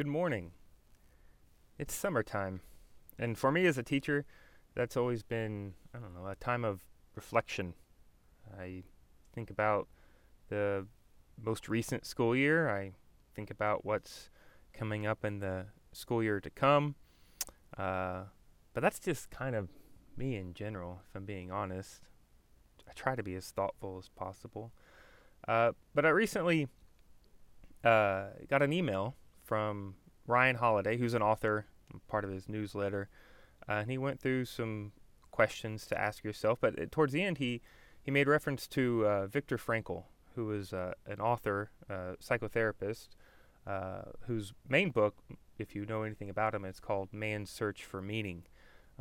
Good morning. It's summertime. And for me as a teacher, that's always been, I don't know, a time of reflection. I think about the most recent school year. I think about what's coming up in the school year to come. Uh, but that's just kind of me in general, if I'm being honest. I try to be as thoughtful as possible. Uh, but I recently uh, got an email from Ryan Holiday, who's an author, part of his newsletter, uh, and he went through some questions to ask yourself. But uh, towards the end, he he made reference to uh, Viktor Frankl, who is uh, an author, uh, psychotherapist, whose main book, if you know anything about him, it's called Man's Search for Meaning.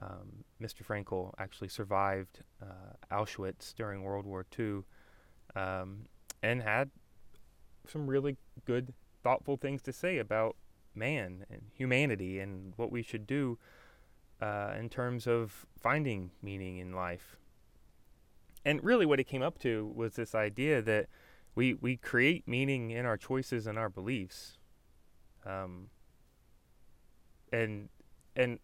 Um, Mr. Frankl actually survived Auschwitz during World War II um, and had some really good, thoughtful things to say about man and humanity and what we should do uh, in terms of finding meaning in life. And really, what it came up to was this idea that we we create meaning in our choices and our beliefs. Um, and and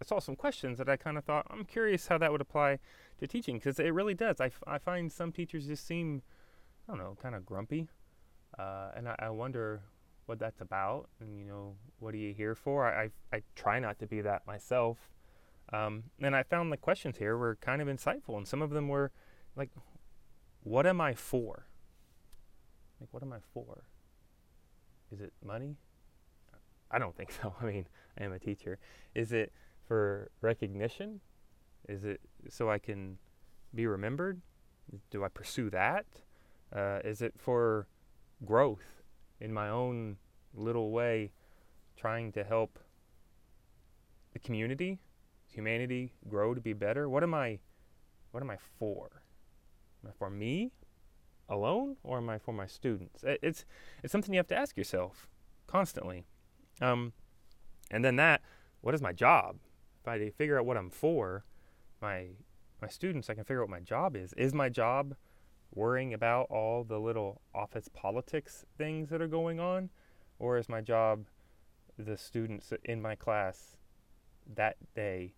I saw some questions that I kind of thought I'm curious how that would apply to teaching because it really does. I, f- I find some teachers just seem I don't know kind of grumpy, uh, and I, I wonder what that's about and you know what are you here for? I i, I try not to be that myself. Um, and i found the questions here were kind of insightful and some of them were like what am i for? Like what am i for? Is it money? I don't think so. I mean i am a teacher. Is it for recognition? Is it so i can be remembered? Do i pursue that? Uh, is it for growth in my own little way trying to help the community, humanity grow to be better? What am I what am I for? Am I for me alone or am I for my students? It's it's something you have to ask yourself constantly. Um, and then that, what is my job? If I figure out what I'm for, my my students, I can figure out what my job is. Is my job worrying about all the little office politics things that are going on? Or is my job the students in my class that day,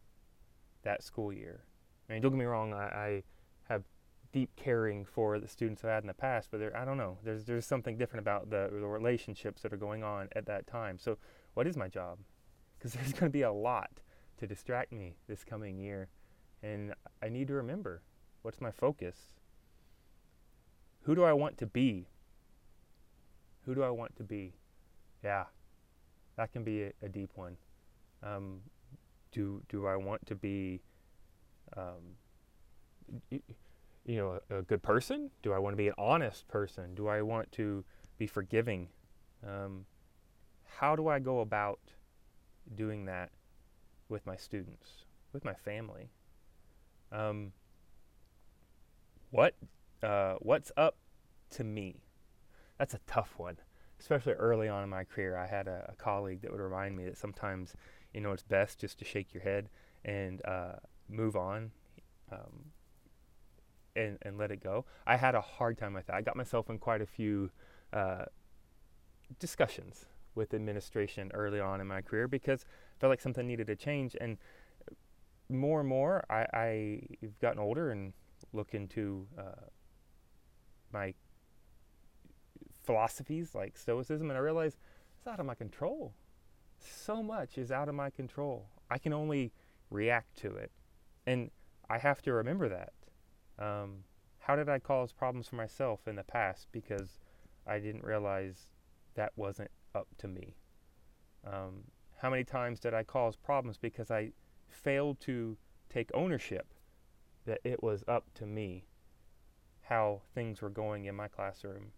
that school year? I mean, don't get me wrong, I, I have deep caring for the students I've had in the past, but I don't know. There's there's something different about the, the relationships that are going on at that time. So, what is my job? Because there's going to be a lot to distract me this coming year, and I need to remember what's my focus. Who do I want to be? Who do I want to be? Yeah, that can be a, a deep one. Um, do do I want to be, um, you know, a, a, good person? Do I want to be an honest person? Do I want to be forgiving? Um, how do I go about doing that with my students, with my family? Um, what uh, what's up to me? That's a tough one, especially early on in my career. I had a, a colleague that would remind me that sometimes, you know, it's best just to shake your head and uh, move on. Um, and, and let it go. I had a hard time with that. I got myself in quite a few uh, discussions with administration early on in my career because I felt like something needed to change. And more and more, I, I've gotten older and look into uh, my philosophies like Stoicism, and I realized it's out of my control. So much is out of my control. I can only react to it. And I have to remember that. Um, how did I cause problems for myself in the past because I didn't realize that wasn't up to me? Um, how many times did I cause problems because I failed to take ownership that it was up to me how things were going in my classroom.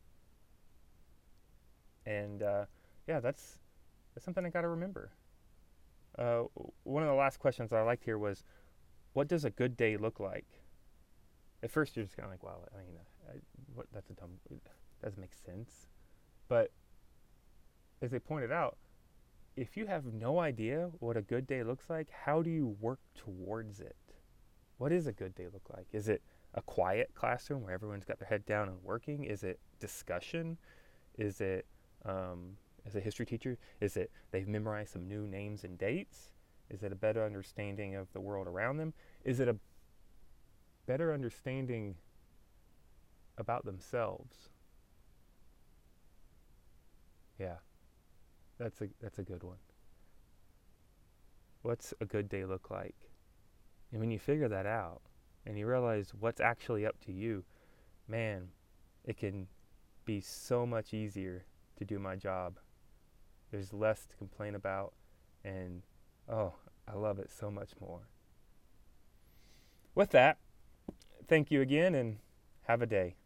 And uh, yeah, that's that's something I got to remember. Uh, one of the last questions I liked here was, "What does a good day look like?" At first, you're just kind of like, "Wow, I mean, I, what, that's a dumb. doesn't make sense." But as they pointed out, if you have no idea what a good day looks like, how do you work towards it? What does a good day look like? Is it a quiet classroom where everyone's got their head down and working? Is it discussion? Is it um, as a history teacher? Is it they've memorized some new names and dates? Is it a better understanding of the world around them? Is it a better understanding about themselves? Yeah. That's a that's a good one. What's a good day look like? And when you figure that out and you realize what's actually up to you, man, it can be so much easier to do my job. There's less to complain about and oh, I love it so much more. With that, thank you again and have a day.